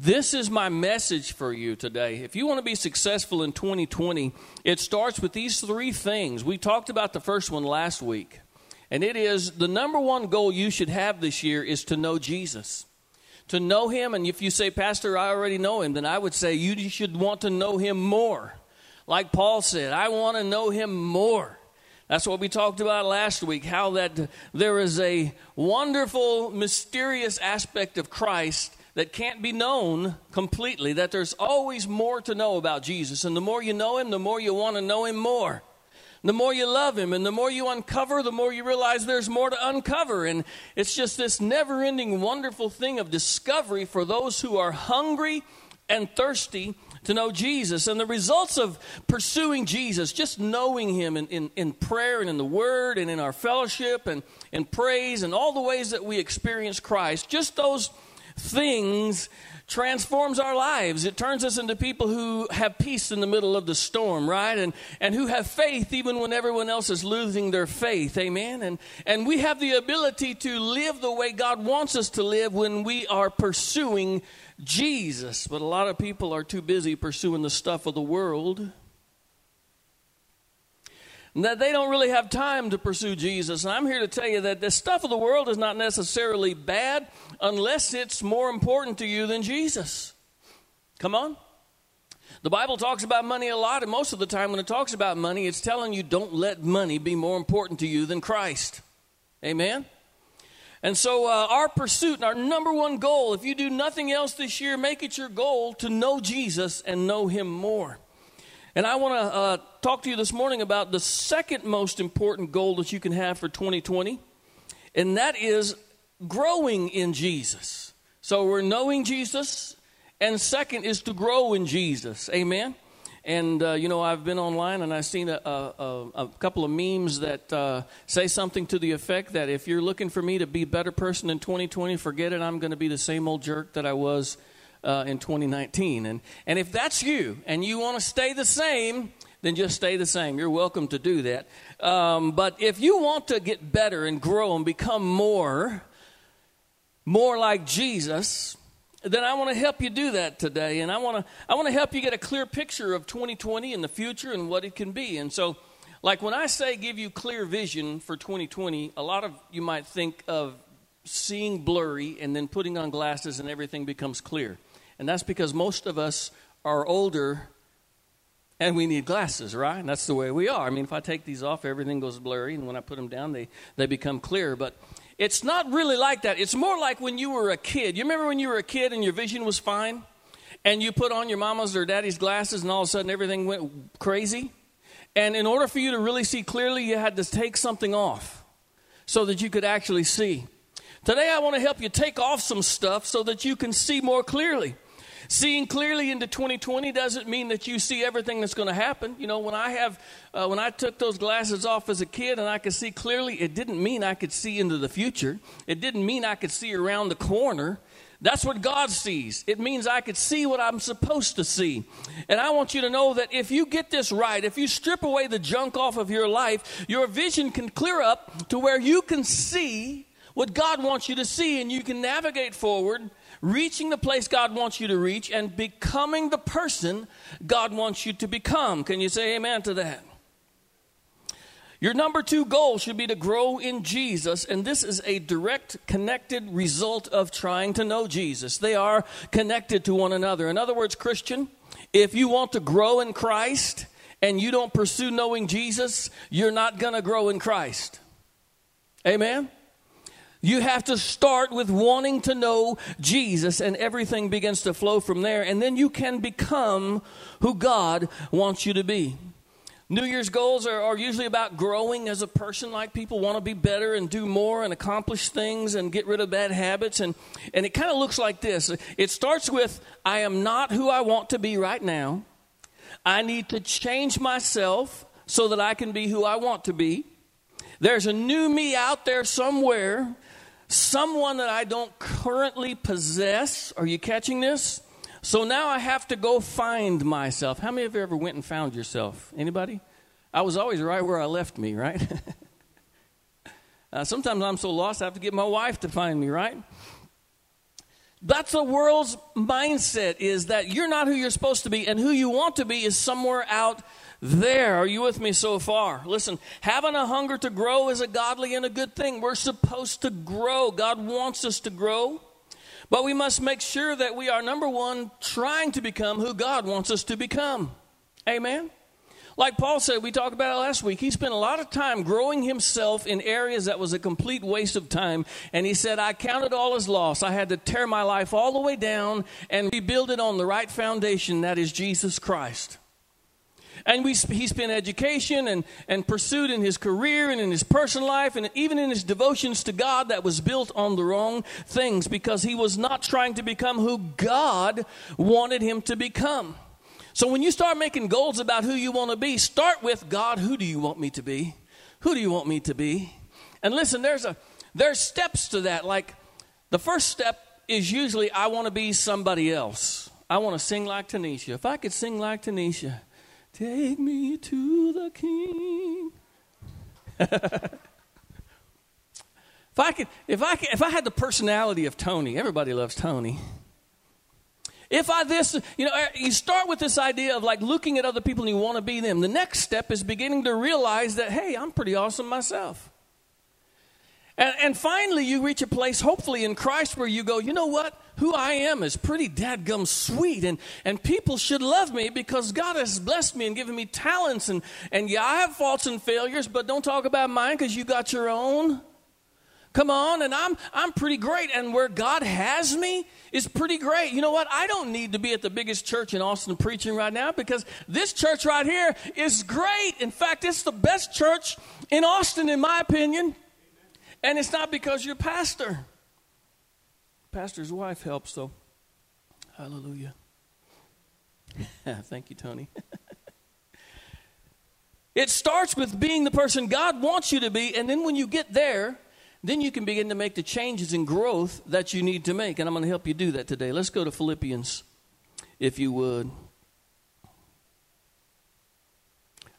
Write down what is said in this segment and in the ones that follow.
This is my message for you today. If you want to be successful in 2020, it starts with these three things. We talked about the first one last week, and it is the number one goal you should have this year is to know Jesus. To know him, and if you say, Pastor, I already know him, then I would say you should want to know him more. Like Paul said, I want to know him more. That's what we talked about last week, how that there is a wonderful, mysterious aspect of Christ that can't be known completely, that there's always more to know about Jesus. And the more you know him, the more you want to know him more. The more you love him and the more you uncover, the more you realize there's more to uncover. And it's just this never ending, wonderful thing of discovery for those who are hungry and thirsty to know Jesus. And the results of pursuing Jesus, just knowing Him in, in, in, prayer and in the Word and in our fellowship and in praise and all the ways that we experience Christ, just those things transforms our lives. It turns us into people who have peace in the middle of the storm, right? And, and who have faith even when everyone else is losing their faith. Amen. And, and we have the ability to live the way God wants us to live when we are pursuing Jesus. But a lot of people are too busy pursuing the stuff of the world that they don't really have time to pursue Jesus. And I'm here to tell you that the stuff of the world is not necessarily bad unless it's more important to you than Jesus. Come on. The Bible talks about money a lot, and most of the time when it talks about money, it's telling you don't let money be more important to you than Christ. Amen? And so, uh, our pursuit and our number one goal, if you do nothing else this year, make it your goal to know Jesus and know Him more. And I want to uh, talk to you this morning about the second most important goal that you can have for 2020, and that is growing in Jesus. So we're knowing Jesus, and second is to grow in Jesus. Amen. And uh, you know, I've been online and I've seen a, a, a couple of memes that uh, say something to the effect that if you're looking for me to be a better person in 2020, forget it. I'm going to be the same old jerk that I was uh, in 2019. And, and if that's you and you want to stay the same, then just stay the same. You're welcome to do that. Um, but if you want to get better and grow and become more, more like Jesus, then I want to help you do that today. And I want to, I want to help you get a clear picture of 2020 and the future and what it can be. And so, like when I say give you clear vision for 2020, a lot of you might think of seeing blurry and then putting on glasses and everything becomes clear. And that's because most of us are older and we need glasses, right? And that's the way we are. I mean, if I take these off, everything goes blurry, and when I put them down, they, they become clear. But it's not really like that. It's more like when you were a kid. You remember when you were a kid and your vision was fine? And you put on your mama's or daddy's glasses, and all of a sudden everything went crazy? And in order for you to really see clearly, you had to take something off so that you could actually see. Today, I want to help you take off some stuff so that you can see more clearly. Seeing clearly into 2020 doesn't mean that you see everything that's going to happen. You know, when I have, uh, when I took those glasses off as a kid and I could see clearly, it didn't mean I could see into the future. It didn't mean I could see around the corner. That's what God sees. It means I could see what I'm supposed to see. And I want you to know that if you get this right, if you strip away the junk off of your life, your vision can clear up to where you can see what God wants you to see and you can navigate forward reaching the place God wants you to reach and becoming the person God wants you to become. Can you say amen to that? Your number two goal should be to grow in Jesus, and this is a direct connected result of trying to know Jesus. They are connected to one another. In other words, Christian, if you want to grow in Christ and you don't pursue knowing Jesus, you're not going to grow in Christ. Amen? You have to start with wanting to know Jesus, and everything begins to flow from there. And then you can become who God wants you to be. New Year's goals are, are, usually about growing as a person, like people want to be better and do more and accomplish things and get rid of bad habits. And, and it kind of looks like this it starts with, I am not who I want to be right now. I need to change myself so that I can be who I want to be. There's a new me out there somewhere someone that I don't currently possess. Are you catching this? So now I have to go find myself. How many of you ever went and found yourself? Anybody? I was always right where I left me, right? uh, sometimes I'm so lost I have to get my wife to find me, right? That's the world's mindset is that you're not who you're supposed to be, and who you want to be is somewhere out there. Are you with me so far? Listen, having a hunger to grow is a godly and a good thing. We're supposed to grow. God wants us to grow. But we must make sure that we are, number one, trying to become who God wants us to become. Amen? Like Paul said, we talked about it last week. He spent a lot of time growing himself in areas that was a complete waste of time. And he said, I counted all as loss. I had to tear my life all the way down and rebuild it on the right foundation, that is Jesus Christ. And we, he spent education and, and pursued in his career and in his personal life and even in his devotions to God that was built on the wrong things because he was not trying to become who God wanted him to become. So when you start making goals about who you want to be, start with God, who do you want me to be? Who do you want me to be? And listen, there's a there's steps to that. Like the first step is usually I want to be somebody else. I want to sing like Tanisha. If I could sing like Tanisha, take me to the king. if I could if I could, if I had the personality of Tony, everybody loves Tony. If I this, you know, eh, you start with this idea of like looking at other people and you want to be them. The next step is beginning to realize that, hey, I'm pretty awesome myself. And, and finally, you reach a place, hopefully in Christ, where you go, you know what? Who I am is pretty dadgum sweet, and, and people should love me because God has blessed me and given me talents. And, and yeah, I have faults and failures, but don't talk about mine because you got your own. Come on, and I'm I'm pretty great. And where God has me is pretty great. You know what? I don't need to be at the biggest church in Austin preaching right now because this church right here is great. In fact, it's the best church in Austin, in my opinion. And it's not because you're pastor. Pastor's wife helps, though. Hallelujah. Thank you, Tony. it starts with being the person God wants you to be, and then when you get there, then you can begin to make the changes and growth that you need to make. And I'm going to help you do that today. Let's go to Philippians, if you would.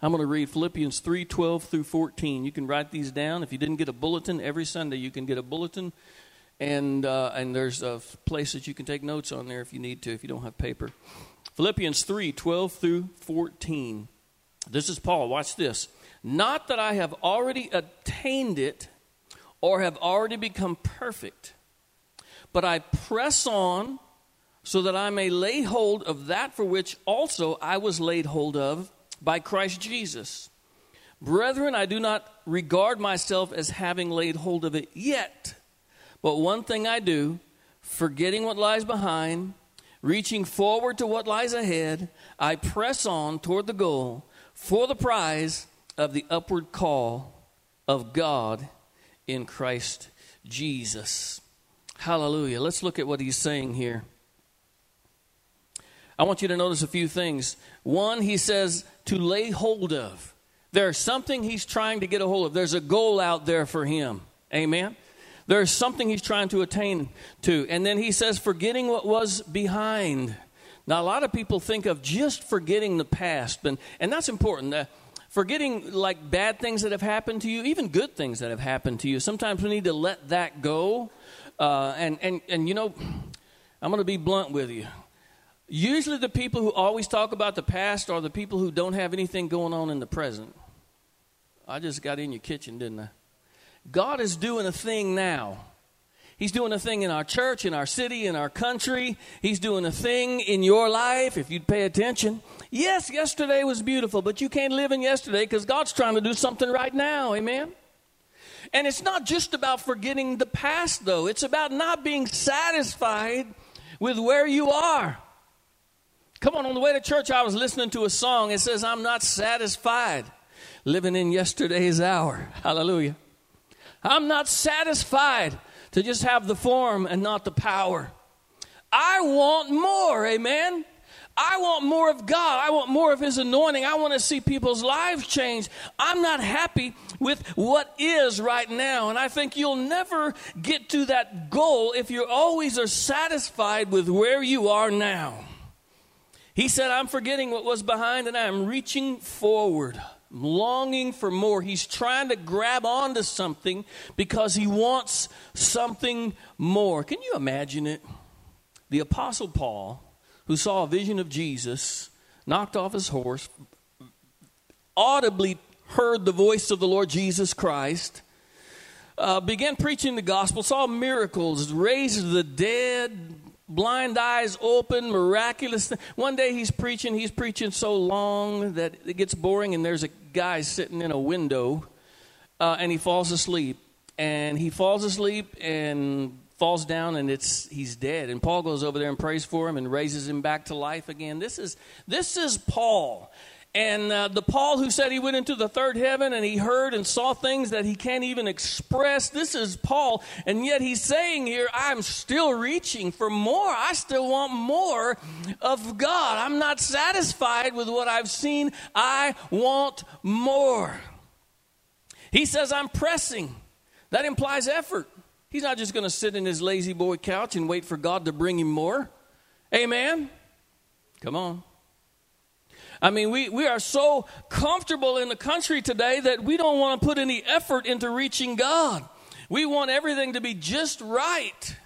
I'm going to read Philippians 3 12 through 14. You can write these down. If you didn't get a bulletin, every Sunday you can get a bulletin. And, uh, and there's a place that you can take notes on there if you need to, if you don't have paper. Philippians 3 12 through 14. This is Paul. Watch this. Not that I have already attained it or have already become perfect. But I press on so that I may lay hold of that for which also I was laid hold of by Christ Jesus. Brethren, I do not regard myself as having laid hold of it yet. But one thing I do, forgetting what lies behind, reaching forward to what lies ahead, I press on toward the goal for the prize of the upward call of God in Christ Jesus. Hallelujah. Let's look at what he's saying here. I want you to notice a few things. One, he says to lay hold of. There's something he's trying to get a hold of. There's a goal out there for him. Amen. There's something he's trying to attain to. And then he says, forgetting what was behind. Now, a lot of people think of just forgetting the past, and, and that's important. Uh, forgetting like bad things that have happened to you, even good things that have happened to you. Sometimes we need to let that go. Uh, and, and, and, you know, I'm going to be blunt with you. Usually, the people who always talk about the past are the people who don't have anything going on in the present. I just got in your kitchen, didn't I? God is doing a thing now. He's doing a thing in our church, in our city, in our country. He's doing a thing in your life if you'd pay attention. Yes, yesterday was beautiful, but you can't live in yesterday because God's trying to do something right now. Amen? And it's not just about forgetting the past, though, it's about not being satisfied with where you are. Come on, on the way to church, I was listening to a song. It says, I'm not satisfied living in yesterday's hour. Hallelujah. I'm not satisfied to just have the form and not the power. I want more, amen. I want more of God. I want more of His anointing. I want to see people's lives change. I'm not happy with what is right now. And I think you'll never get to that goal if you always are satisfied with where you are now. He said, I'm forgetting what was behind and I'm reaching forward longing for more. He's trying to grab onto something because he wants something more. Can you imagine it? the Apostle Paul, who saw a vision of Jesus, knocked off his horse, audibly heard the voice of the Lord Jesus Christ, uh, began preaching the gospel, saw miracles, raised the dead, blind eyes open, miraculous. One day he's preaching, he's preaching so long that it gets boring, and there's a guy sitting in a window, uh, and he falls asleep. And he falls asleep and falls down and it's he's dead and paul goes over there and prays for him and raises him back to life again this is this is paul and uh, the Paul who said he went into the third heaven and he heard and saw things that he can't even express, this is Paul. And yet he's saying here, I'm still reaching for more. I still want more of God. I'm not satisfied with what I've seen. I want more. He says, I'm pressing. That implies effort. He's not just going to sit in his lazy boy couch and wait for God to bring him more. Amen? Come on. I mean, we, we are so comfortable in the country today that we don't want to put any effort into reaching God. We want everything to be just right.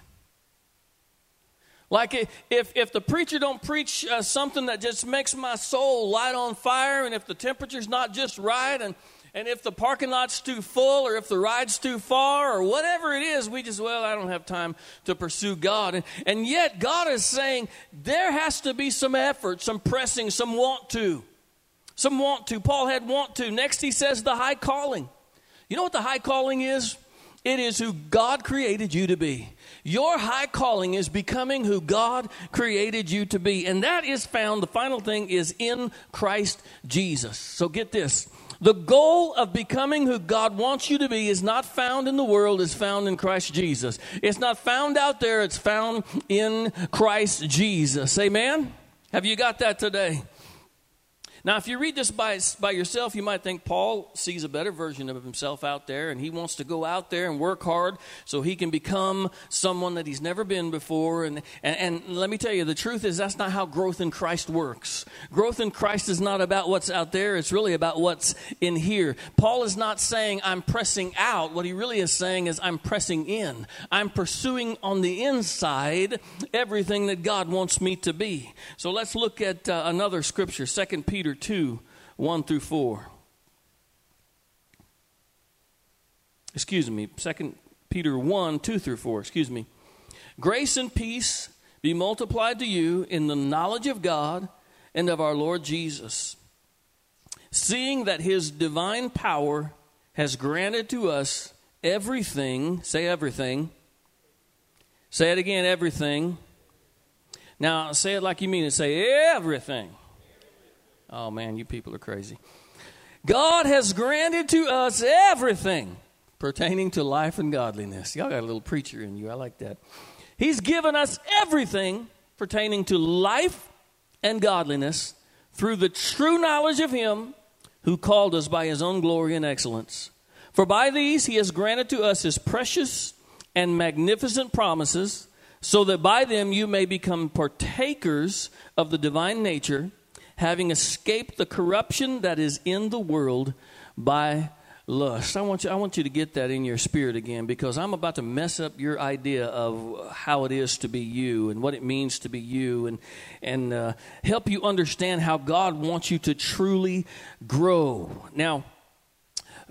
Like if, if the preacher don't preach uh, something that just makes my soul light on fire, and if the temperature's not just right, and and if the parking lot's too full or if the ride's too far or whatever it is, we just, well, I don't have time to pursue God. And, and yet, God is saying there has to be some effort, some pressing, some want to. Some want to. Paul had want to. Next, he says the high calling. You know what the high calling is? It is who God created you to be. Your high calling is becoming who God created you to be. And that is found, the final thing is in Christ Jesus. So get this the goal of becoming who God wants you to be is not found in the world, it's found in Christ Jesus. It's not found out there, it's found in Christ Jesus. Amen? Have you got that today? Now, if you read this by, by yourself, you might think Paul sees a better version of himself out there and he wants to go out there and work hard so he can become someone that he's never been before. And, and, and let me tell you, the truth is that's not how growth in Christ works. Growth in Christ is not about what's out there, it's really about what's in here. Paul is not saying, I'm pressing out. What he really is saying is, I'm pressing in. I'm pursuing on the inside everything that God wants me to be. So let's look at uh, another scripture, 2 Peter 2 1 through 4. Excuse me, 2 Peter 1 2 through 4. Excuse me. Grace and peace be multiplied to you in the knowledge of God and of our Lord Jesus, seeing that his divine power has granted to us everything, say everything. Say it again, everything. Now, say it like you mean it. Say everything. Oh man, you people are crazy. God has granted to us everything pertaining to life and godliness. Y'all got a little preacher in you. I like that. He's given us everything pertaining to life and godliness through the true knowledge of Him who called us by His own glory and excellence. For by these He has granted to us His precious and magnificent promises, so that by them you may become partakers of the divine nature having escaped the corruption that is in the world by lust. I want you I want you to get that in your spirit again because I'm about to mess up your idea of how it is to be you and what it means to be you and and uh, help you understand how God wants you to truly grow. Now,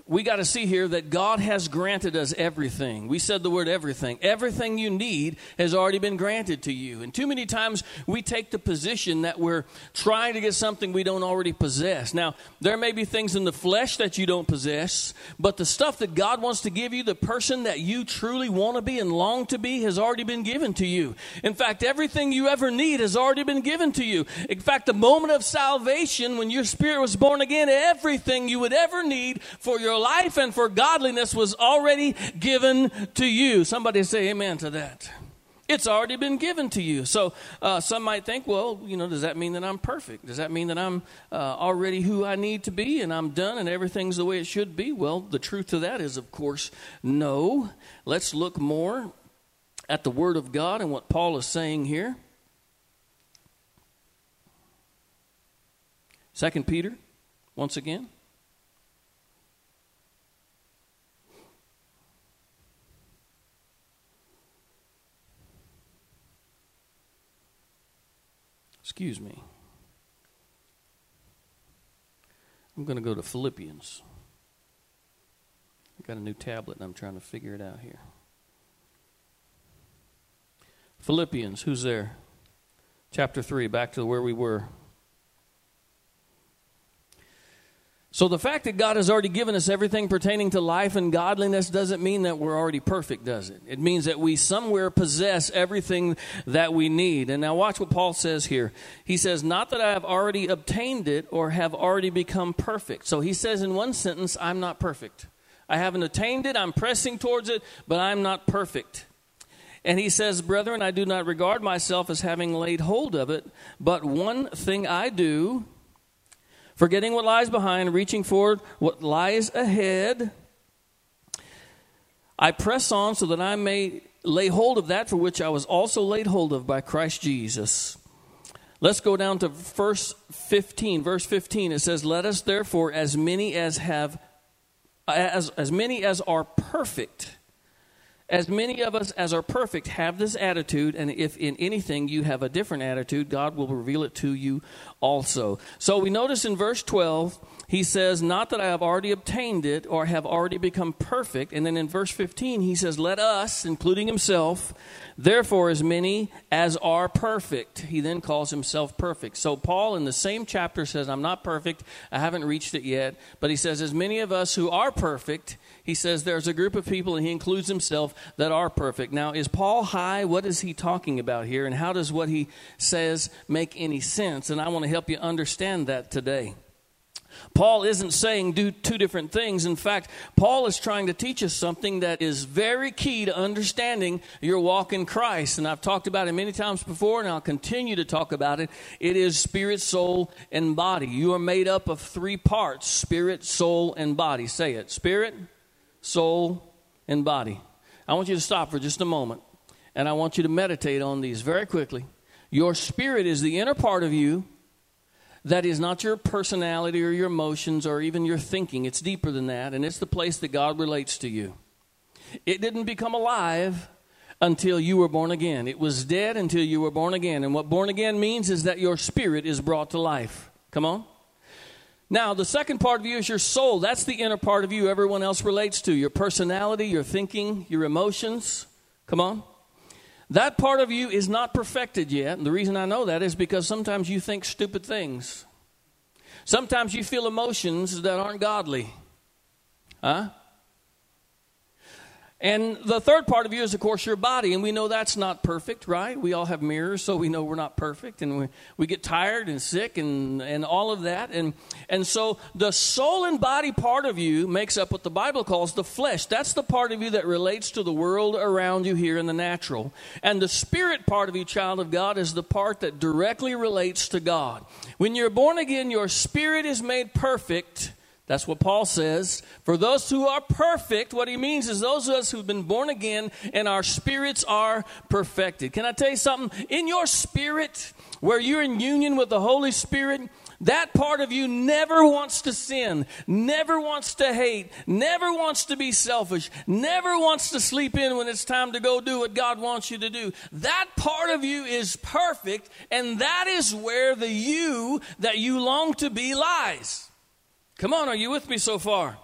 we got to see here that God has granted us everything. We said the word everything. Everything you need has already been granted to you. And too many times we take the position that we're trying to get something we don't already possess. Now, there may be things in the flesh that you don't possess, but the stuff that God wants to give you, the person that you truly want to be and long to be, has already been given to you. In fact, everything you ever need has already been given to you. In fact, the moment of salvation, when your spirit was born again, everything you would ever need for your life and for godliness was already given to you. Somebody say amen to that. It's already been given to you. So uh, some might think, well, you know, does that mean that I'm perfect? Does that mean that I'm uh, already who I need to be and I'm done and everything's the way it should be? Well, the truth to that is, of course, no. Let's look more at the Word of God and what Paul is saying here. Second Peter, once again. Excuse me. I'm going to go to Philippians. I've got a new tablet and I'm trying to figure it out here. Philippians, who's there? Chapter 3, back to where we were. So, the fact that God has already given us everything pertaining to life and godliness doesn't mean that we're already perfect, does it? It means that we somewhere possess everything that we need. And now, watch what Paul says here. He says, Not that I have already obtained it or have already become perfect. So, he says in one sentence, I'm not perfect. I haven't attained it, I'm pressing towards it, but I'm not perfect. And he says, Brethren, I do not regard myself as having laid hold of it, but one thing I do forgetting what lies behind, reaching forward what lies ahead. I press on so that I may lay hold of that for which I was also laid hold of by Christ Jesus. Let's go down to verse 15. Verse 15 it says, "Let us therefore as many as have as as many as are perfect as many of us as are perfect have this attitude, and if in anything you have a different attitude, God will reveal it to you also. So we notice in verse 12, he says, Not that I have already obtained it or have already become perfect. And then in verse 15, he says, Let us, including himself, Therefore, as many as are perfect, he then calls himself perfect. So, Paul in the same chapter says, I'm not perfect, I haven't reached it yet. But he says, as many of us who are perfect, he says there's a group of people, and he includes himself, that are perfect. Now, is Paul high? What is he talking about here? And how does what he says make any sense? And I want to help you understand that today. Paul isn't saying do two different things. In fact, Paul is trying to teach us something that is very key to understanding your walk in Christ. And I've talked about it many times before, and I'll continue to talk about it. It is spirit, soul, and body. You are made up of three parts spirit, soul, and body. Say it spirit, soul, and body. I want you to stop for just a moment, and I want you to meditate on these very quickly. Your spirit is the inner part of you that is not your personality or your emotions or even your thinking. It's deeper than that, and it's the place that God relates to you. It didn't become alive until you were born again. It was dead until you were born again. And what born again means is that your spirit is brought to life. Come on. Now, the second part of you is your soul. That's the inner part of you everyone else relates to your personality, your thinking, your emotions. Come on. That part of you is not perfected yet. And the reason I know that is because sometimes you think stupid things. Sometimes you feel emotions that aren't godly. Huh? And the third part of you is, of course, your body. And we know that's not perfect, right? We all have mirrors, so we know we're not perfect. And we, we get tired and sick and, and all of that. And, and so the soul and body part of you makes up what the Bible calls the flesh. That's the part of you that relates to the world around you here in the natural. And the spirit part of you, child of God, is the part that directly relates to God. When you're born again, your spirit is made perfect that's what Paul says. For those who are perfect, what he means is those of us who've been born again and our spirits are perfected. Can I tell you something? In your spirit, where you're in union with the Holy Spirit, that part of you never wants to sin, never wants to hate, never wants to be selfish, never wants to sleep in when it's time to go do what God wants you to do. That part of you is perfect, and that is where the you that you long to be lies. Come on, are you with me so far?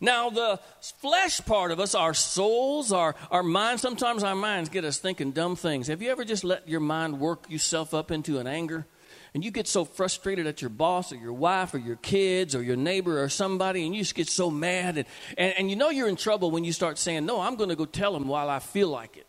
Now, the flesh part of us, our souls, our, our minds, sometimes our minds get us thinking dumb things. Have you ever just let your mind work yourself up into an anger? And you get so frustrated at your boss or your wife or your kids or your neighbor or somebody, and you just get so mad. And, and, and you know you're in trouble when you start saying, No, I'm going to go tell them while I feel like it.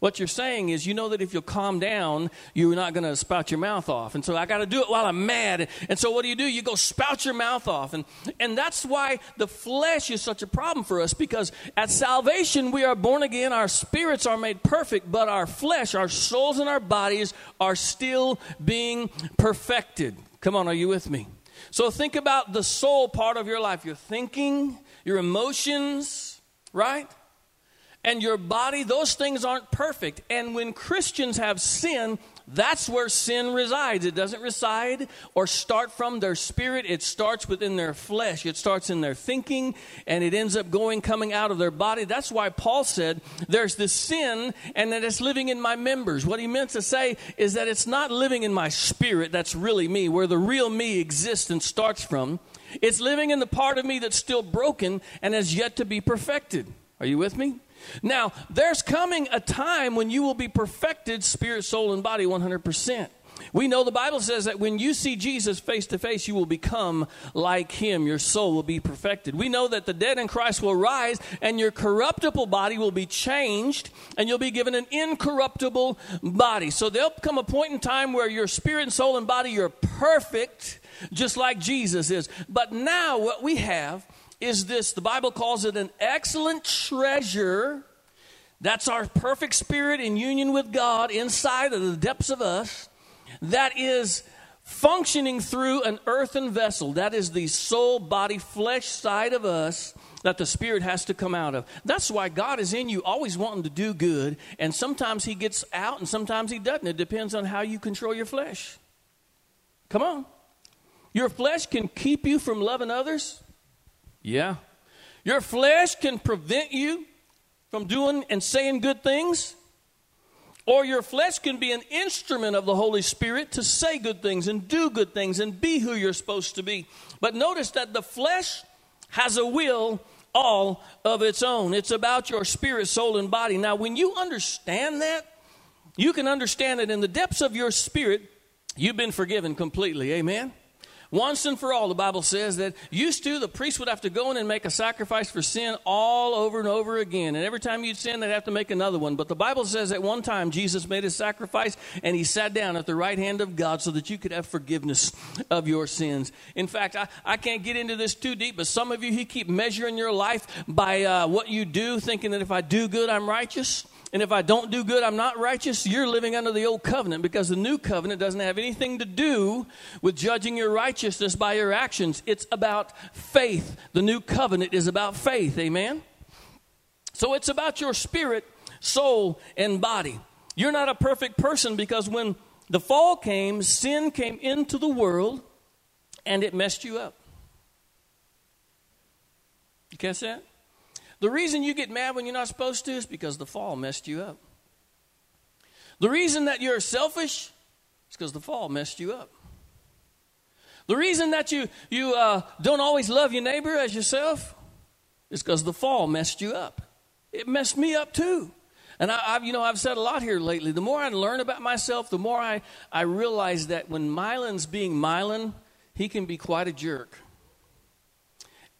What you're saying is, you know that if you'll calm down, you're not going to spout your mouth off. And so I got to do it while I'm mad. And so what do you do? You go spout your mouth off. And, and that's why the flesh is such a problem for us because at salvation, we are born again, our spirits are made perfect, but our flesh, our souls, and our bodies are still being perfected. Come on, are you with me? So think about the soul part of your life your thinking, your emotions, right? And your body, those things aren't perfect. And when Christians have sin, That's where sin resides. It doesn't reside or start from their spirit. It starts within their flesh. It starts in their thinking and it ends up going, coming out of their body. That's why Paul said there's this sin and that it's living in my members. What he meant to say is that it's not living in my spirit. That's really me, where the real me exists and starts from. It's living in the part of me that's still broken and has yet to be perfected. Are you with me? Now, there's coming a time when you will be perfected, spirit, soul, and body 100%. We know the Bible says that when you see Jesus face to face, you will become like him. Your soul will be perfected. We know that the dead in Christ will rise and your corruptible body will be changed and you'll be given an incorruptible body. So there'll come a point in time where your spirit and soul and body, you're perfect, just like Jesus is. But now what we have is this the Bible calls it an excellent treasure. That's our perfect spirit in union with God inside of the depths of us that is functioning through an earthen vessel. That is the soul, body, flesh side of us that the spirit has to come out of. That's why God is in you, always wanting to do good, and sometimes He gets out and sometimes He doesn't. It depends on how you control your flesh. Come on. Your flesh can keep you from loving others, yeah. Your flesh can prevent you from doing and saying good things, or your flesh can be an instrument of the Holy Spirit to say good things and do good things and be who you're supposed to be. But notice that the flesh has a will all of its own. It's about your spirit, soul, and body. Now, when you understand that, you can understand that in the depths of your spirit, you've been forgiven completely. Amen? Once and for all, the Bible says that used to, the priest would have to go in and make a sacrifice for sin all over and over again. And every time you'd sin, they'd have to make another one. But the Bible says at one time, Jesus made a sacrifice and he sat down at the right hand of God so that you could have forgiveness of your sins. In fact, I, I can't get into this too deep, but some of you, he keep measuring your life by uh, what you do, thinking that if I do good, I'm righteous. And if I don't do good, I'm not righteous. You're living under the old covenant because the new covenant doesn't have anything to do with judging your righteousness by your actions. It's about faith. The new covenant is about faith. Amen? So it's about your spirit, soul, and body. You're not a perfect person because when the fall came, sin came into the world and it messed you up. You catch that? The reason you get mad when you're not supposed to is because the fall messed you up. The reason that you're selfish is because the fall messed you up. The reason that you, you uh, don't always love your neighbor as yourself is because the fall messed you up. It messed me up too. And I, have you know, I've said a lot here lately. The more I learn about myself, the more I, I realize that when Mylon's being Mylon, he can be quite a jerk.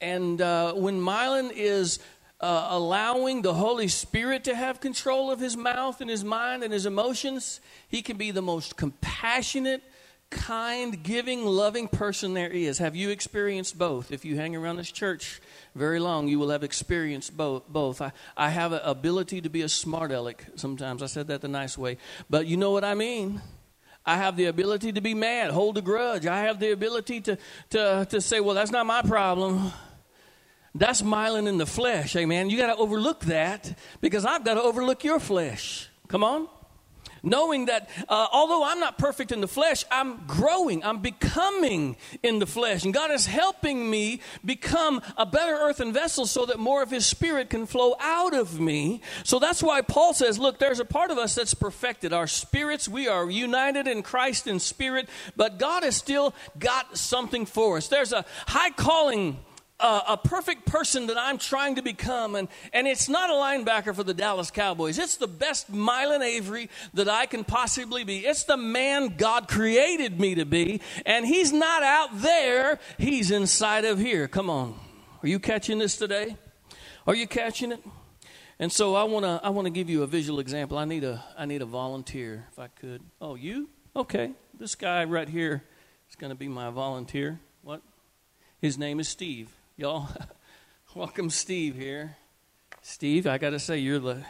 And uh, when Mylon is uh, allowing the Holy Spirit to have control of his mouth and his mind and his emotions, he can be the most compassionate, kind, giving, loving person there is. Have you experienced both? If you hang around this church very long, you will have experienced both. both. I, I have an ability to be a smart aleck sometimes. I said that the nice way. But you know what I mean. I have the ability to be mad, hold a grudge. I have the ability to, to, to say, well, that's not my problem. That's Mylon in the flesh, amen. You got to overlook that because I've got to overlook your flesh. Come on. Knowing that uh, although I'm not perfect in the flesh, I'm growing, I'm becoming in the flesh. And God is helping me become a better earthen vessel so that more of His Spirit can flow out of me. So that's why Paul says, Look, there's a part of us that's perfected. Our spirits, we are united in Christ in spirit, but God has still got something for us. There's a high calling a, perfect person that I'm trying to become. And, and it's not a linebacker for the Dallas Cowboys. It's the best Mylon Avery that I can possibly be. It's the man God created me to be. And he's not out there, he's inside of here. Come on. Are you catching this today? Are you catching it? And so I want to I want to give you a visual example. I need a I need a volunteer if I could. Oh, you? Okay. This guy right here is going to be my volunteer. What? His name is Steve. Y'all, welcome Steve here. Steve, I got to say you're the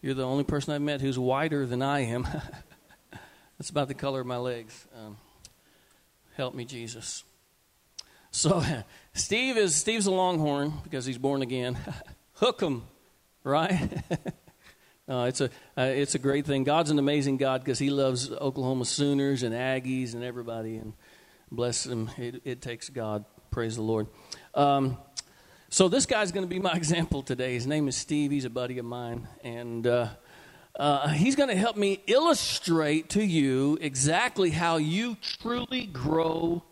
you're the only person I've met who's wider than I am. That's about the color of my legs. Um, help me, Jesus. So, Steve is Steve's a Longhorn because he's born again. Hook him, right? Uh, it's a uh, it's a great thing. God's an amazing God because He loves Oklahoma Sooners and Aggies and everybody, and bless them. It, it takes God. Praise the Lord. Um, so this guy's going to be my example today. His name is Steve. He's a buddy of mine, and uh, uh, he's going to help me illustrate to you exactly how you truly grow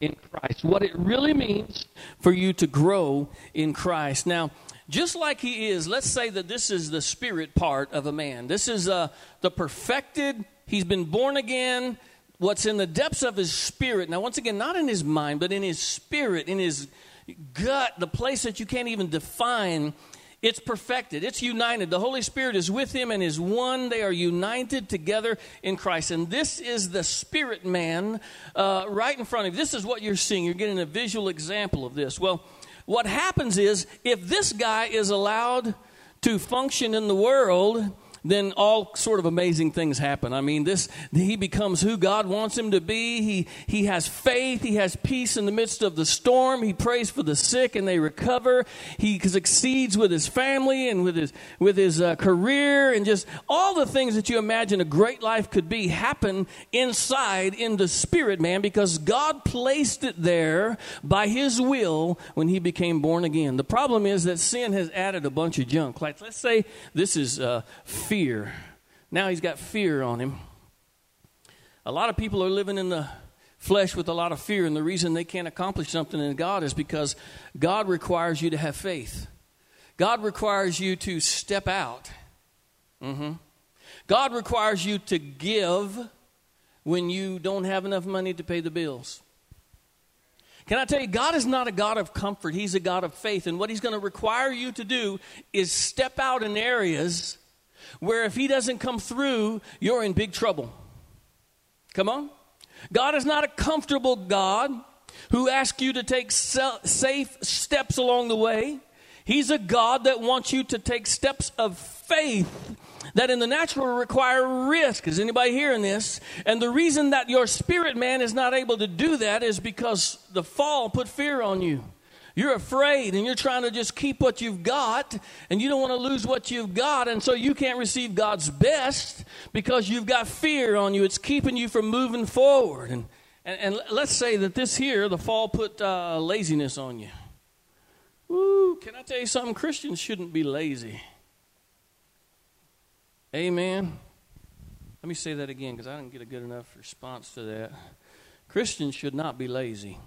in Christ. What it really means for you to grow in Christ. Now just like he is, let's say that this is the spirit part of a man. This is uh, the perfected, he's been born again, what's in the depths of his spirit. Now, once again, not in his mind, but in his spirit, in his gut, the place that you can't even define. It's perfected. It's united. The Holy Spirit is with him and is one. They are united together in Christ. And this is the spirit man uh, right in front of you. This is what you're seeing. You're getting a visual example of this. Well, what happens is if this guy is allowed to function in the world, then all sort of amazing things happen. I mean, this he becomes who God wants him to be. He he has faith. He has peace in the midst of the storm. He prays for the sick and they recover. He succeeds with his family and with his with his uh, career and just all the things that you imagine a great life could be happen inside in the spirit man because God placed it there by His will when he became born again. The problem is that sin has added a bunch of junk. Like let's say this is. Uh, fear. Now he's got fear on him. A lot of people are living in the flesh with a lot of fear, and the reason they can't accomplish something in God is because God requires you to have faith. God requires you to step out. Mm-hmm. God requires you to give when you don't have enough money to pay the bills. Can I tell you, God is not a God of comfort, He's a God of faith. And what He's going to require you to do is step out in areas where if he doesn't come through, you're in big trouble. Come on. God is not a comfortable God who asks you to take safe steps along the way. He's a God that wants you to take steps of faith that in the natural require risk. Is anybody hearing this? And the reason that your spirit man is not able to do that is because the fall put fear on you. You're afraid and you're trying to just keep what you've got and you don't want to lose what you've got. And so you can't receive God's best because you've got fear on you. It's keeping you from moving forward. And, and, and let's say that this here, the fall put uh, laziness on you. Woo, can I tell you something? Christians shouldn't be lazy. Amen. Let me say that again because I didn't get a good enough response to that. Christians should not be lazy.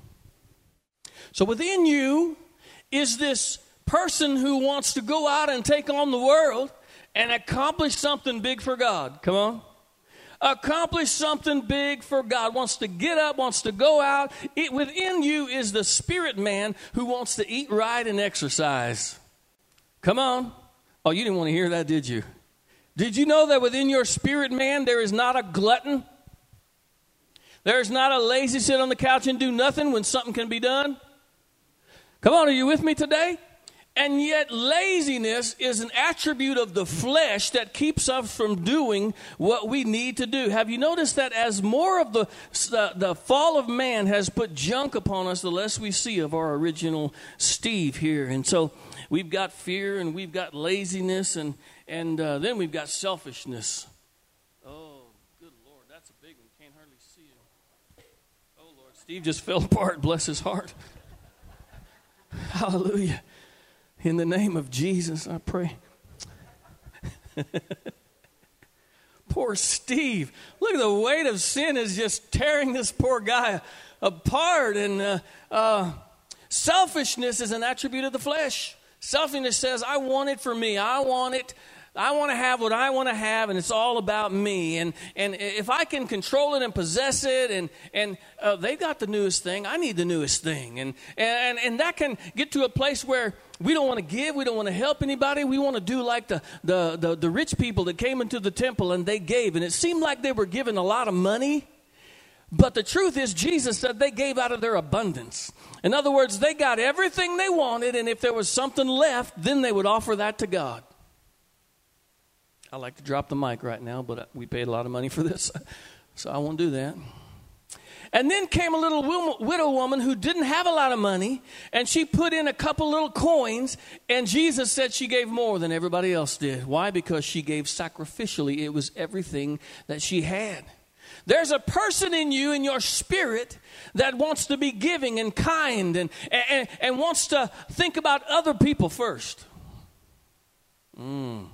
So within you is this person who wants to go out and take on the world and accomplish something big for God. Come on. Accomplish something big for God. Wants to get up, wants to go out. It, within you is the spirit man who wants to eat right and exercise. Come on. Oh, you didn't want to hear that, did you? Did you know that within your spirit man there is not a glutton? There's not a lazy sit on the couch and do nothing when something can be done? Come on, are you with me today? And yet, laziness is an attribute of the flesh that keeps us from doing what we need to do. Have you noticed that as more of the, the, the, fall of man has put junk upon us, the less we see of our original Steve here? And so we've got fear and we've got laziness and, and uh, then we've got selfishness. Oh, good Lord, that's a big one. Can't hardly see it. Oh, Lord, Steve just fell apart. Bless his heart. Hallelujah. In the name of Jesus, I pray. poor Steve. Look at the weight of sin is just tearing this poor guy apart. And uh, uh, selfishness is an attribute of the flesh. Selfishness says, I want it for me. I want it I want to have what I want to have, and it's all about me. And, and if I can control it and possess it, and, and uh, they got the newest thing, I need the newest thing. And, and, and that can get to a place where we don't want to give, we don't want to help anybody. We want to do like the, the, the, the rich people that came into the temple and they gave. And it seemed like they were giving a lot of money. But the truth is, Jesus said they gave out of their abundance. In other words, they got everything they wanted, and if there was something left, then they would offer that to God. I like to drop the mic right now, but we paid a lot of money for this, so I won't do that. And then came a little widow woman who didn't have a lot of money, and she put in a couple little coins, and Jesus said she gave more than everybody else did. Why? Because she gave sacrificially. It was everything that she had. There's a person in you, in your spirit, that wants to be giving and kind and, and, and wants to think about other people first. Mm.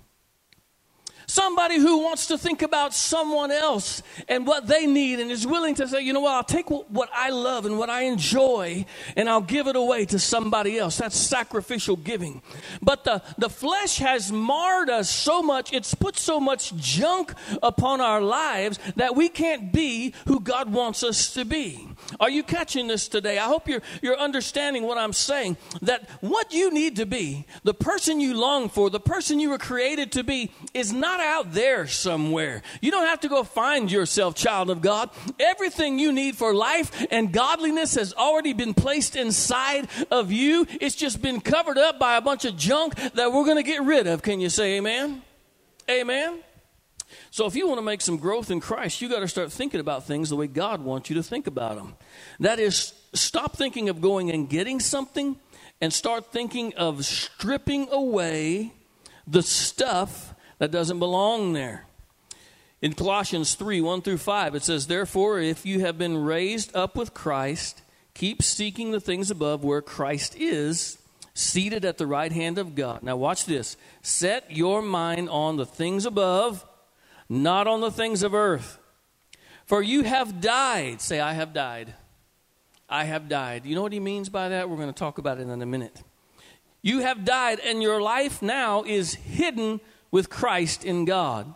Somebody who wants to think about someone else and what they need and is willing to say, you know what, I'll take what I love and what I enjoy and I'll give it away to somebody else. That's sacrificial giving. But the, the flesh has marred us so much, it's put so much junk upon our lives that we can't be who God wants us to be. Are you catching this today? I hope you're, you're understanding what I'm saying. That what you need to be, the person you long for, the person you were created to be, is not out there somewhere. You don't have to go find yourself, child of God. Everything you need for life and godliness has already been placed inside of you. It's just been covered up by a bunch of junk that we're going to get rid of. Can you say amen? Amen. So if you want to make some growth in Christ, you got to start thinking about things the way God wants you to think about them. That is, stop thinking of going and getting something and start thinking of stripping away the stuff that doesn't belong there. In Colossians 3 1 through 5, it says, Therefore, if you have been raised up with Christ, keep seeking the things above where Christ is, seated at the right hand of God. Now, watch this. Set your mind on the things above not on the things of earth. For you have died. Say, I have died. I have died. You know what he means by that? We're going to talk about it in a minute. You have died, and your life now is hidden with Christ in God.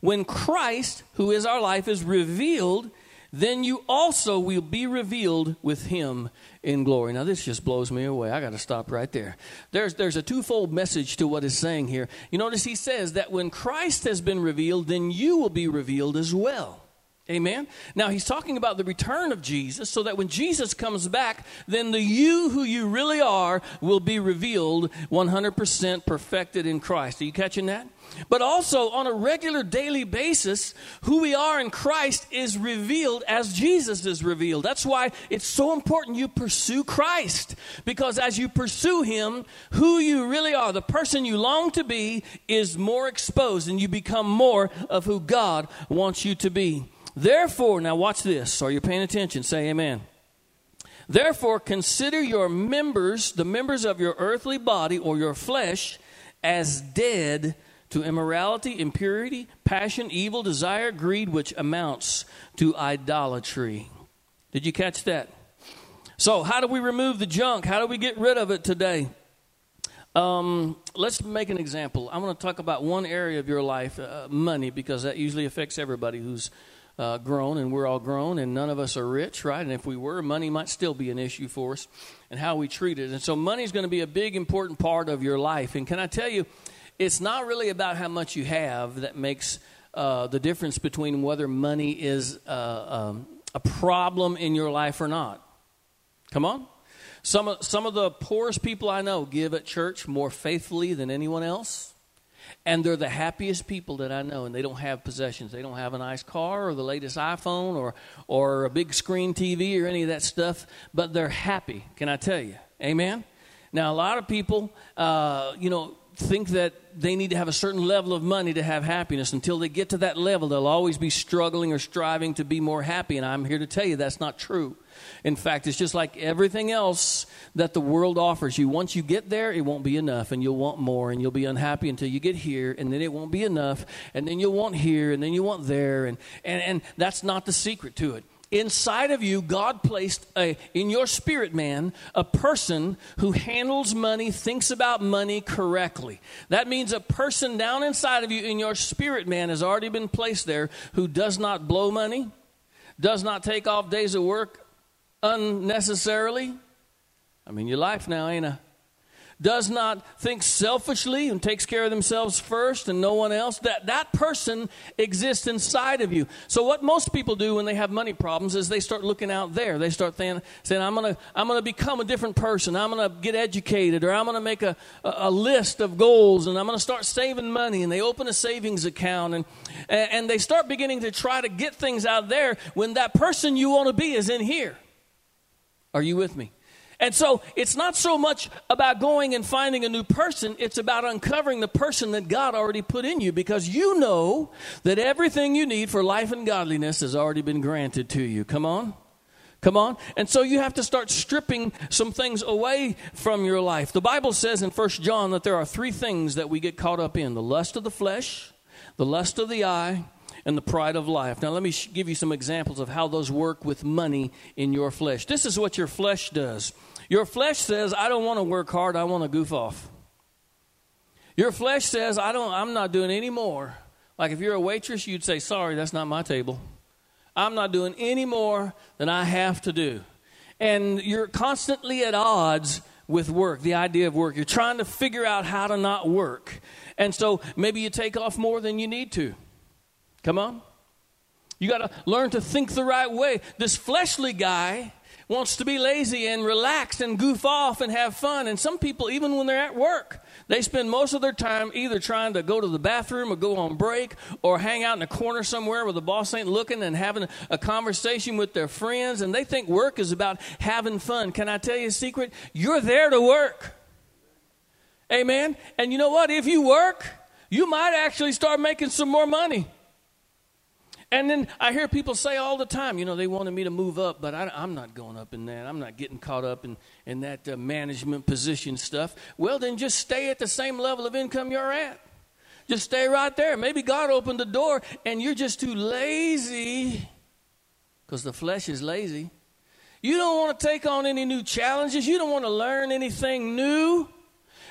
When Christ, who is our life, is revealed, then you also will be revealed with him in glory. Now, this just blows me away. I got to stop right there. There's, there's a twofold message to what is saying here. You notice he says that when Christ has been revealed, then you will be revealed as well. Amen. Now he's talking about the return of Jesus so that when Jesus comes back, then the you who you really are will be revealed 100% perfected in Christ. Are you catching that? But also on a regular daily basis, who we are in Christ is revealed as Jesus is revealed. That's why it's so important you pursue Christ. Because as you pursue Him, who you really are, the person you long to be, is more exposed and you become more of who God wants you to be. Therefore, now watch this. Are you paying attention? Say amen. Therefore, consider your members, the members of your earthly body or your flesh, as dead to immorality, impurity, passion, evil, desire, greed, which amounts to idolatry. Did you catch that? So, how do we remove the junk? How do we get rid of it today? Um, let's make an example. I'm going to talk about one area of your life, uh, money, because that usually affects everybody who's uh, grown, and we're all grown, and none of us are rich, right? And if we were, money might still be an issue for us and how we treat it. And so, money is going to be a big, important part of your life. And can I tell you, it's not really about how much you have that makes uh, the difference between whether money is uh, um, a problem in your life or not. Come on. Some of, some of the poorest people I know give at church more faithfully than anyone else and they're the happiest people that I know, and they don't have possessions. They don't have a nice car or the latest iPhone or, or a big screen TV or any of that stuff, but they're happy, can I tell you? Amen? Now, a lot of people, uh, you know, think that they need to have a certain level of money to have happiness. Until they get to that level, they'll always be struggling or striving to be more happy. And I'm here to tell you that's not true. In fact, it's just like everything else that the world offers you. Once you get there, it won't be enough, and you'll want more, and you'll be unhappy until you get here, and then it won't be enough, and then you'll want here, and then you want there, and, and, and that's not the secret to it inside of you god placed a, in your spirit man a person who handles money thinks about money correctly that means a person down inside of you in your spirit man has already been placed there who does not blow money does not take off days of work unnecessarily. I mean, your life now, ain't a does not think selfishly and takes care of themselves first and no one else, that, that person exists inside of you. So, what most people do when they have money problems is they start looking out there. They start saying, saying I'm going to I'm gonna become a different person. I'm going to get educated, or I'm going to make a, a, a, list of goals, and I'm going to start saving money. And they open a savings account, and, and they start beginning to try to get things out there when that person you want to be is in here. Are you with me? And so it's not so much about going and finding a new person, it's about uncovering the person that God already put in you because you know that everything you need for life and godliness has already been granted to you. Come on. Come on. And so you have to start stripping some things away from your life. The Bible says in First John that there are three things that we get caught up in the lust of the flesh, the lust of the eye, and the pride of life. Now, let me sh- give you some examples of how those work with money in your flesh. This is what your flesh does your flesh says, I don't want to work hard, I want to goof off. Your flesh says, I don't, I'm not doing any more. Like if you're a waitress, you'd say, Sorry, that's not my table. I'm not doing any more than I have to do. And you're constantly at odds with work, the idea of work. You're trying to figure out how to not work. And so maybe you take off more than you need to. Come on. You got to learn to think the right way. This fleshly guy wants to be lazy and relax and goof off and have fun. And some people, even when they're at work, they spend most of their time either trying to go to the bathroom or go on break or hang out in a corner somewhere where the boss ain't looking and having a conversation with their friends. And they think work is about having fun. Can I tell you a secret? You're there to work. Amen. And you know what? If you work, you might actually start making some more money. And then I hear people say all the time, you know, they wanted me to move up, but I, am not going up in that. I'm not getting caught up in, in that uh, management position stuff. Well, then just stay at the same level of income you're at. Just stay right there. Maybe God opened the door and you're just too lazy because the flesh is lazy. You don't want to take on any new challenges, you don't want to learn anything new.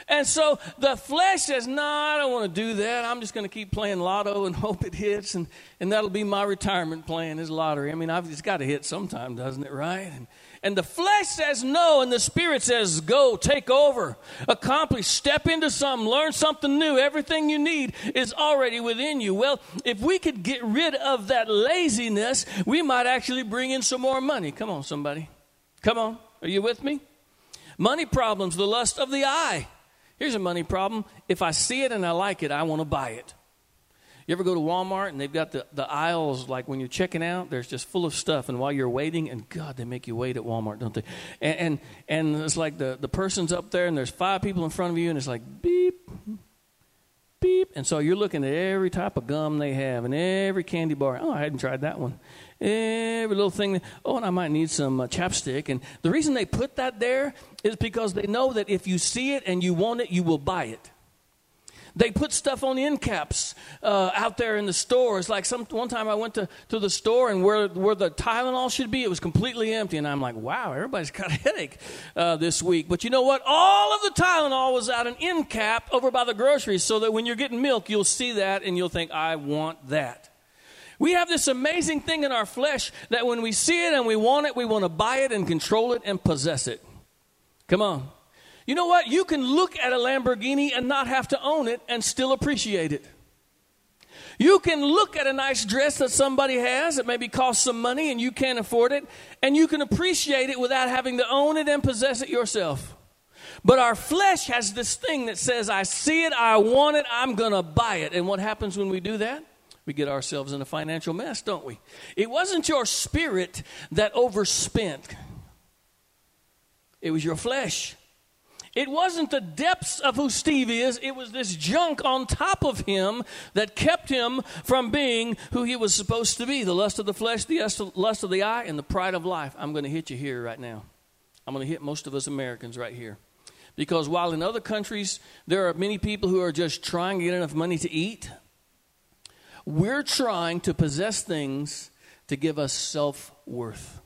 And so the flesh says, No, I don't want to do that. I'm just going to keep playing lotto and hope it hits, and, and that'll be my retirement plan is lottery. I mean, I've, it's got to hit sometime, doesn't it, right? And, and the flesh says no, and the spirit says go, take over, accomplish, step into something, learn something new. Everything you need is already within you. Well, if we could get rid of that laziness, we might actually bring in some more money. Come on, somebody. Come on. Are you with me? Money problems, the lust of the eye. Here's a money problem. If I see it and I like it, I want to buy it. You ever go to Walmart and they've got the, the aisles like when you're checking out, there's just full of stuff, and while you're waiting, and God, they make you wait at Walmart, don't they? And and, and it's like the, the person's up there, and there's five people in front of you, and it's like beep, beep, and so you're looking at every type of gum they have and every candy bar. Oh, I hadn't tried that one. Every little thing. Oh, and I might need some uh, chapstick. And the reason they put that there is because they know that if you see it and you want it, you will buy it. They put stuff on end caps uh, out there in the stores. Like some one time I went to, to the store and where where the Tylenol should be, it was completely empty. And I'm like, wow, everybody's got a headache uh, this week. But you know what? All of the Tylenol was out an end cap over by the groceries, so that when you're getting milk, you'll see that and you'll think, I want that. We have this amazing thing in our flesh that when we see it and we want it, we want to buy it and control it and possess it. Come on. You know what? You can look at a Lamborghini and not have to own it and still appreciate it. You can look at a nice dress that somebody has that maybe costs some money and you can't afford it, and you can appreciate it without having to own it and possess it yourself. But our flesh has this thing that says, I see it, I want it, I'm going to buy it. And what happens when we do that? We get ourselves in a financial mess, don't we? It wasn't your spirit that overspent. It was your flesh. It wasn't the depths of who Steve is, it was this junk on top of him that kept him from being who he was supposed to be the lust of the flesh, the lust of the eye, and the pride of life. I'm going to hit you here right now. I'm going to hit most of us Americans right here. Because while in other countries there are many people who are just trying to get enough money to eat, we're trying to possess things to give us self worth.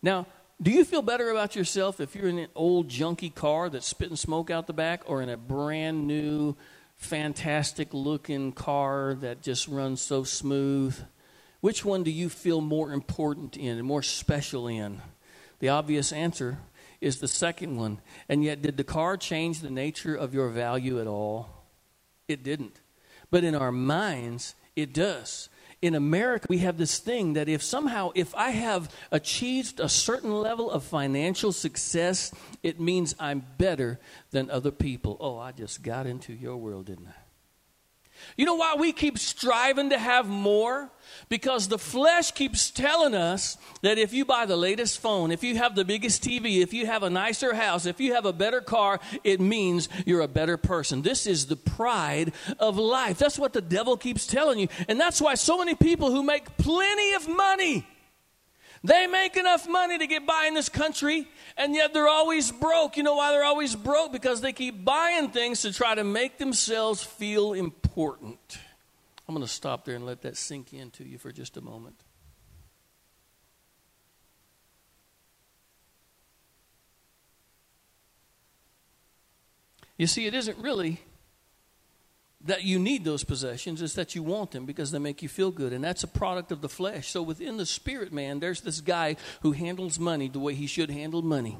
Now, do you feel better about yourself if you're in an old junky car that's spitting smoke out the back or in a brand new, fantastic looking car that just runs so smooth? Which one do you feel more important in and more special in? The obvious answer is the second one. And yet, did the car change the nature of your value at all? It didn't. But in our minds, it does. In America, we have this thing that if somehow, if I have achieved a certain level of financial success, it means I'm better than other people. Oh, I just got into your world, didn't I? You know why we keep striving to have more? Because the flesh keeps telling us that if you buy the latest phone, if you have the biggest TV, if you have a nicer house, if you have a better car, it means you're a better person. This is the pride of life. That's what the devil keeps telling you. And that's why so many people who make plenty of money they make enough money to get by in this country, and yet they're always broke. You know why they're always broke? Because they keep buying things to try to make themselves feel important. I'm going to stop there and let that sink into you for just a moment. You see, it isn't really that you need those possessions is that you want them because they make you feel good and that's a product of the flesh. So within the spirit man there's this guy who handles money the way he should handle money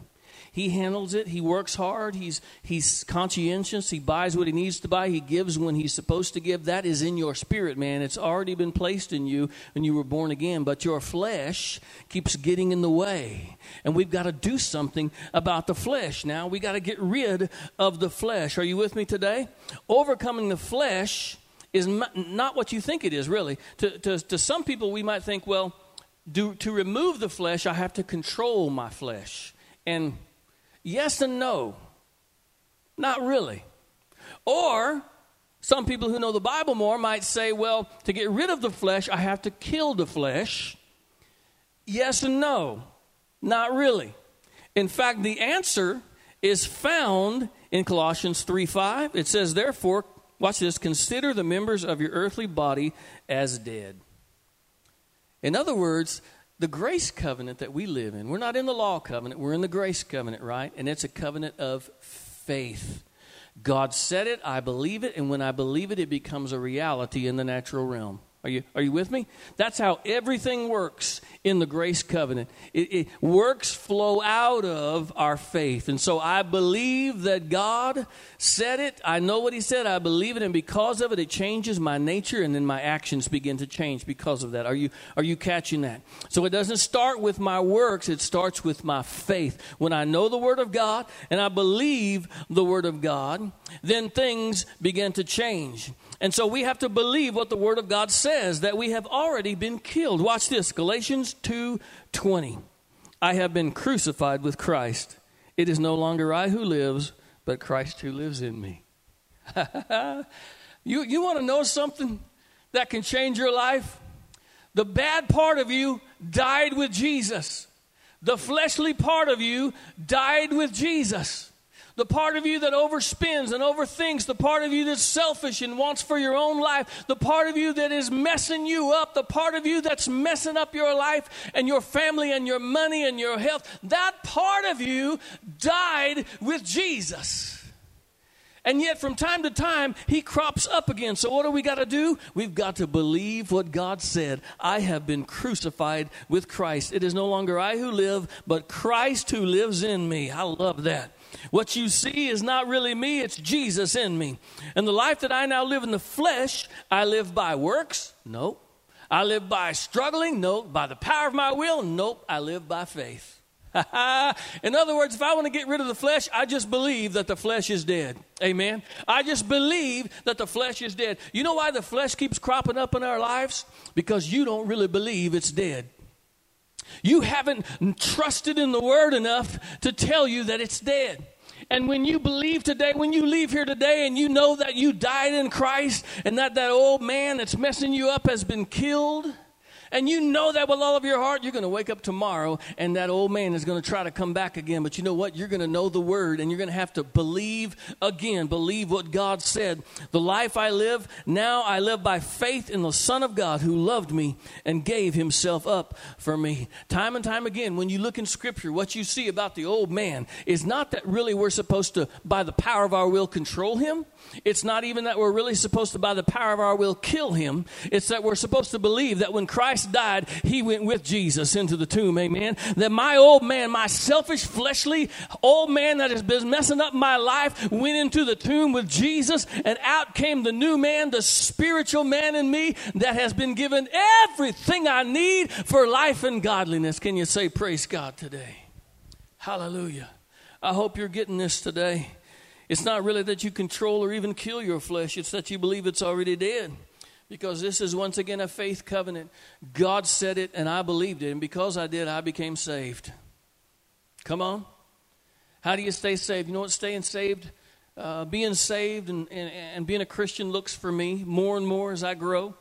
he handles it. He works hard. He's, he's conscientious. He buys what he needs to buy. He gives when he's supposed to give. That is in your spirit, man. It's already been placed in you when you were born again. But your flesh keeps getting in the way. And we've got to do something about the flesh. Now, we got to get rid of the flesh. Are you with me today? Overcoming the flesh is not what you think it is, really. To, to, to some people, we might think, well, do, to remove the flesh, I have to control my flesh. And Yes and no. Not really. Or some people who know the Bible more might say, well, to get rid of the flesh, I have to kill the flesh. Yes and no. Not really. In fact, the answer is found in Colossians 3 5. It says, therefore, watch this, consider the members of your earthly body as dead. In other words, the grace covenant that we live in, we're not in the law covenant, we're in the grace covenant, right? And it's a covenant of faith. God said it, I believe it, and when I believe it, it becomes a reality in the natural realm. Are you, are you with me? That's how everything works in the grace covenant. It, it, works flow out of our faith. And so I believe that God said it. I know what He said. I believe it. And because of it, it changes my nature. And then my actions begin to change because of that. Are you, are you catching that? So it doesn't start with my works, it starts with my faith. When I know the Word of God and I believe the Word of God, then things begin to change. And so we have to believe what the Word of God says that we have already been killed. Watch this Galatians 2 20. I have been crucified with Christ. It is no longer I who lives, but Christ who lives in me. you you want to know something that can change your life? The bad part of you died with Jesus. The fleshly part of you died with Jesus the part of you that overspends and overthinks, the part of you that's selfish and wants for your own life, the part of you that is messing you up, the part of you that's messing up your life and your family and your money and your health, that part of you died with Jesus. And yet, from time to time, he crops up again. So, what do we got to do? We've got to believe what God said. I have been crucified with Christ. It is no longer I who live, but Christ who lives in me. I love that. What you see is not really me, it's Jesus in me. And the life that I now live in the flesh, I live by works? Nope. I live by struggling? Nope. By the power of my will? Nope. I live by faith. in other words, if I want to get rid of the flesh, I just believe that the flesh is dead. Amen. I just believe that the flesh is dead. You know why the flesh keeps cropping up in our lives? Because you don't really believe it's dead. You haven't trusted in the word enough to tell you that it's dead. And when you believe today, when you leave here today and you know that you died in Christ and that that old man that's messing you up has been killed, and you know that with all of your heart, you're going to wake up tomorrow and that old man is going to try to come back again. But you know what? You're going to know the word and you're going to have to believe again, believe what God said. The life I live, now I live by faith in the Son of God who loved me and gave himself up for me. Time and time again, when you look in Scripture, what you see about the old man is not that really we're supposed to, by the power of our will, control him. It's not even that we're really supposed to, by the power of our will, kill him. It's that we're supposed to believe that when Christ Christ died, he went with Jesus into the tomb. Amen. That my old man, my selfish, fleshly old man that has been messing up my life, went into the tomb with Jesus, and out came the new man, the spiritual man in me that has been given everything I need for life and godliness. Can you say, Praise God today? Hallelujah. I hope you're getting this today. It's not really that you control or even kill your flesh, it's that you believe it's already dead. Because this is once again a faith covenant. God said it and I believed it. And because I did, I became saved. Come on. How do you stay saved? You know what staying saved? Uh, being saved and, and, and being a Christian looks for me more and more as I grow.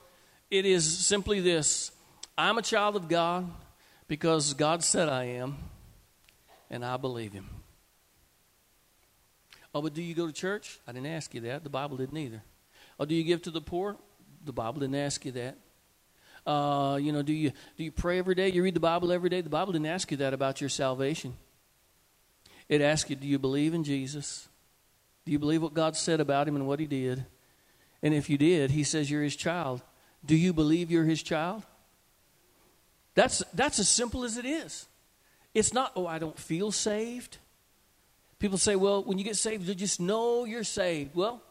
It is simply this I'm a child of God because God said I am, and I believe Him. Oh, but do you go to church? I didn't ask you that. The Bible didn't either. Oh, do you give to the poor? The Bible didn't ask you that. Uh, you know, do you do you pray every day? You read the Bible every day? The Bible didn't ask you that about your salvation. It asked you, do you believe in Jesus? Do you believe what God said about him and what he did? And if you did, he says you're his child. Do you believe you're his child? That's that's as simple as it is. It's not, oh, I don't feel saved. People say, well, when you get saved, you just know you're saved. Well,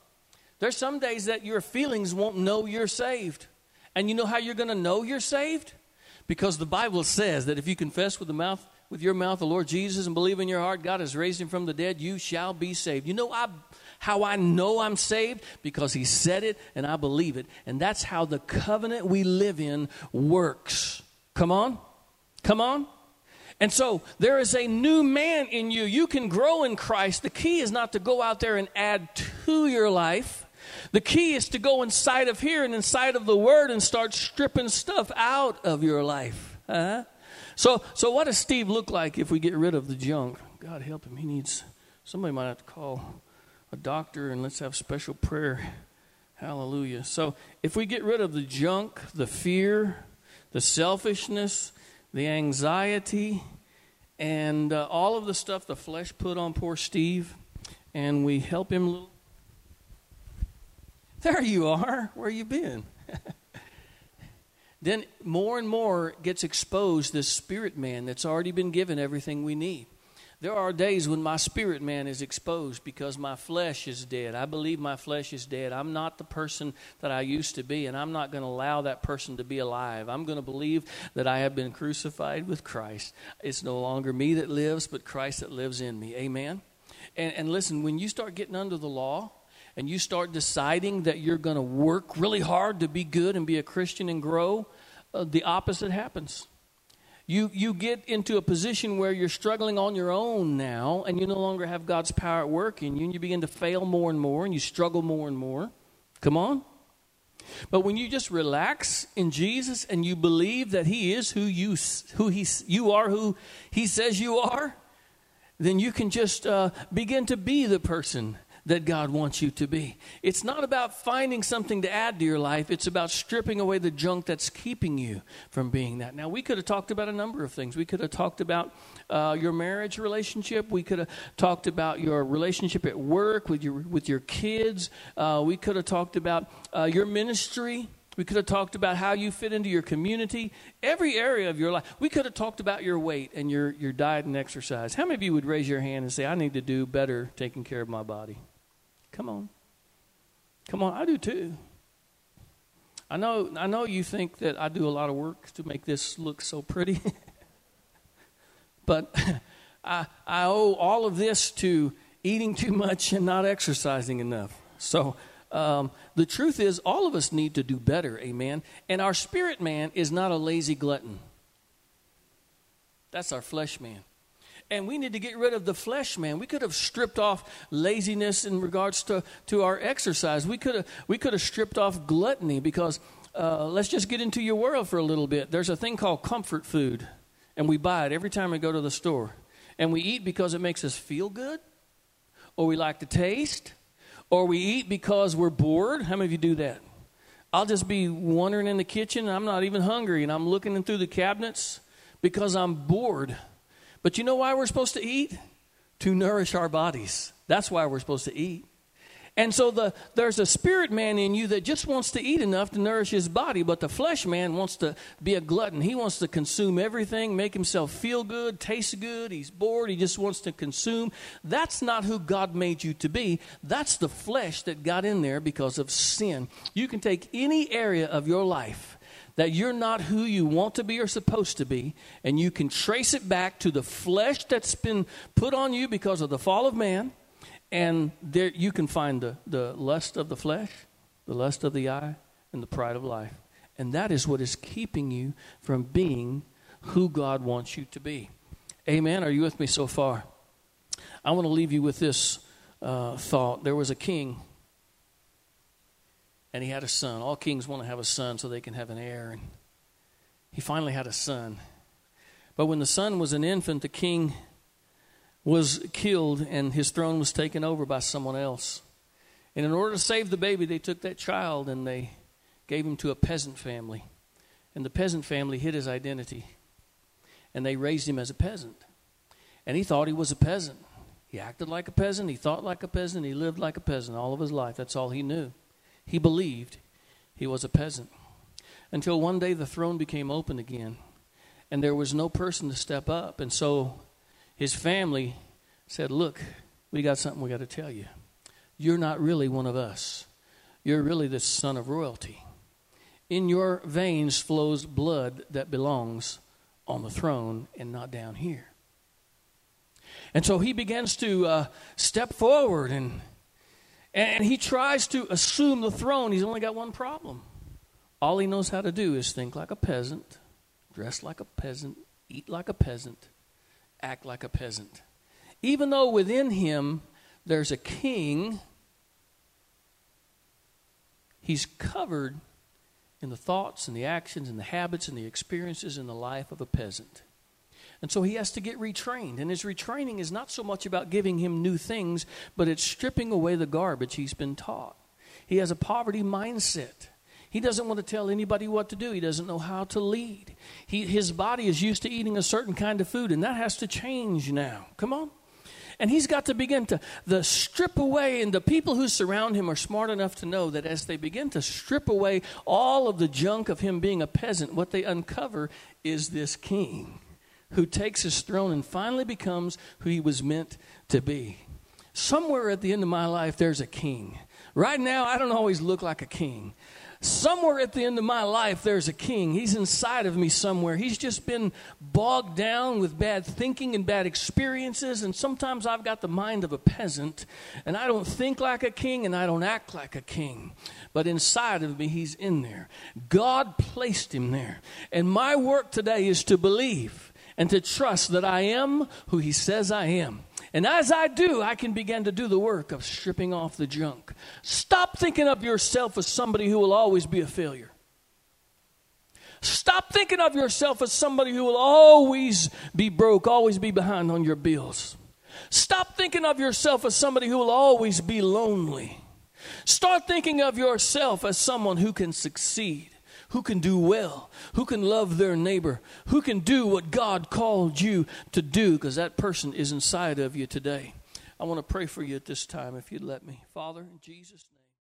there's some days that your feelings won't know you're saved. And you know how you're going to know you're saved? Because the Bible says that if you confess with the mouth with your mouth the Lord Jesus and believe in your heart God has raised him from the dead, you shall be saved. You know I, how I know I'm saved? Because he said it and I believe it. And that's how the covenant we live in works. Come on? Come on? And so there is a new man in you. You can grow in Christ. The key is not to go out there and add to your life. The key is to go inside of here and inside of the Word and start stripping stuff out of your life. Uh-huh. So, so what does Steve look like if we get rid of the junk? God help him. He needs somebody might have to call a doctor and let's have special prayer. Hallelujah. So, if we get rid of the junk, the fear, the selfishness, the anxiety, and uh, all of the stuff the flesh put on poor Steve, and we help him there you are. Where you been? then more and more gets exposed this spirit man that's already been given everything we need. There are days when my spirit man is exposed because my flesh is dead. I believe my flesh is dead. I'm not the person that I used to be, and I'm not going to allow that person to be alive. I'm going to believe that I have been crucified with Christ. It's no longer me that lives, but Christ that lives in me. Amen? And, and listen, when you start getting under the law, and you start deciding that you're going to work really hard to be good and be a Christian and grow, uh, the opposite happens. You, you get into a position where you're struggling on your own now, and you no longer have God's power at work in you, and you begin to fail more and more, and you struggle more and more. Come on. But when you just relax in Jesus and you believe that He is who you who He you are, who He says you are, then you can just uh, begin to be the person that God wants you to be. It's not about finding something to add to your life, it's about stripping away the junk that's keeping you from being that. Now, we could have talked about a number of things. We could have talked about uh, your marriage relationship, we could have talked about your relationship at work with your, with your kids, uh, we could have talked about uh, your ministry. We could have talked about how you fit into your community, every area of your life. We could have talked about your weight and your, your diet and exercise. How many of you would raise your hand and say, I need to do better taking care of my body? Come on. Come on, I do too. I know I know you think that I do a lot of work to make this look so pretty. but I I owe all of this to eating too much and not exercising enough. So um, the truth is, all of us need to do better, amen. And our spirit man is not a lazy glutton. That's our flesh man and we need to get rid of the flesh man. We could have stripped off laziness in regards to, to our exercise. We could have we could have stripped off gluttony because uh, let's just get into your world for a little bit. There's a thing called comfort food, and we buy it every time we go to the store, and we eat because it makes us feel good, or we like the taste, or we eat because we're bored. How many of you do that? I'll just be wandering in the kitchen, and I'm not even hungry, and I'm looking through the cabinets because I'm bored. But you know why we're supposed to eat? To nourish our bodies. That's why we're supposed to eat. And so the, there's a spirit man in you that just wants to eat enough to nourish his body, but the flesh man wants to be a glutton. He wants to consume everything, make himself feel good, taste good. He's bored. He just wants to consume. That's not who God made you to be. That's the flesh that got in there because of sin. You can take any area of your life that you're not who you want to be or supposed to be, and you can trace it back to the flesh that's been put on you because of the fall of man and there you can find the, the lust of the flesh, the lust of the eye, and the pride of life. And that is what is keeping you from being who God wants you to be. Amen. Are you with me so far? I want to leave you with this uh, thought. There was a king, and he had a son. All kings want to have a son so they can have an heir. And he finally had a son. But when the son was an infant, the king was killed and his throne was taken over by someone else. And in order to save the baby, they took that child and they gave him to a peasant family. And the peasant family hid his identity. And they raised him as a peasant. And he thought he was a peasant. He acted like a peasant. He thought like a peasant. He lived like a peasant all of his life. That's all he knew. He believed he was a peasant. Until one day the throne became open again. And there was no person to step up. And so his family said, Look, we got something we got to tell you. You're not really one of us, you're really the son of royalty. In your veins flows blood that belongs on the throne and not down here. And so he begins to uh, step forward and, and he tries to assume the throne. He's only got one problem. All he knows how to do is think like a peasant, dress like a peasant, eat like a peasant, act like a peasant. Even though within him there's a king, he's covered in the thoughts and the actions and the habits and the experiences in the life of a peasant. And so he has to get retrained. And his retraining is not so much about giving him new things, but it's stripping away the garbage he's been taught. He has a poverty mindset. He doesn't want to tell anybody what to do. He doesn't know how to lead. He, his body is used to eating a certain kind of food, and that has to change now. Come on. And he's got to begin to the strip away, and the people who surround him are smart enough to know that as they begin to strip away all of the junk of him being a peasant, what they uncover is this king who takes his throne and finally becomes who he was meant to be. Somewhere at the end of my life, there's a king. Right now, I don't always look like a king. Somewhere at the end of my life, there's a king. He's inside of me somewhere. He's just been bogged down with bad thinking and bad experiences. And sometimes I've got the mind of a peasant, and I don't think like a king and I don't act like a king. But inside of me, he's in there. God placed him there. And my work today is to believe and to trust that I am who he says I am. And as I do, I can begin to do the work of stripping off the junk. Stop thinking of yourself as somebody who will always be a failure. Stop thinking of yourself as somebody who will always be broke, always be behind on your bills. Stop thinking of yourself as somebody who will always be lonely. Start thinking of yourself as someone who can succeed who can do well, who can love their neighbor, who can do what God called you to do, because that person is inside of you today. I want to pray for you at this time, if you'd let me. Father, in Jesus' name.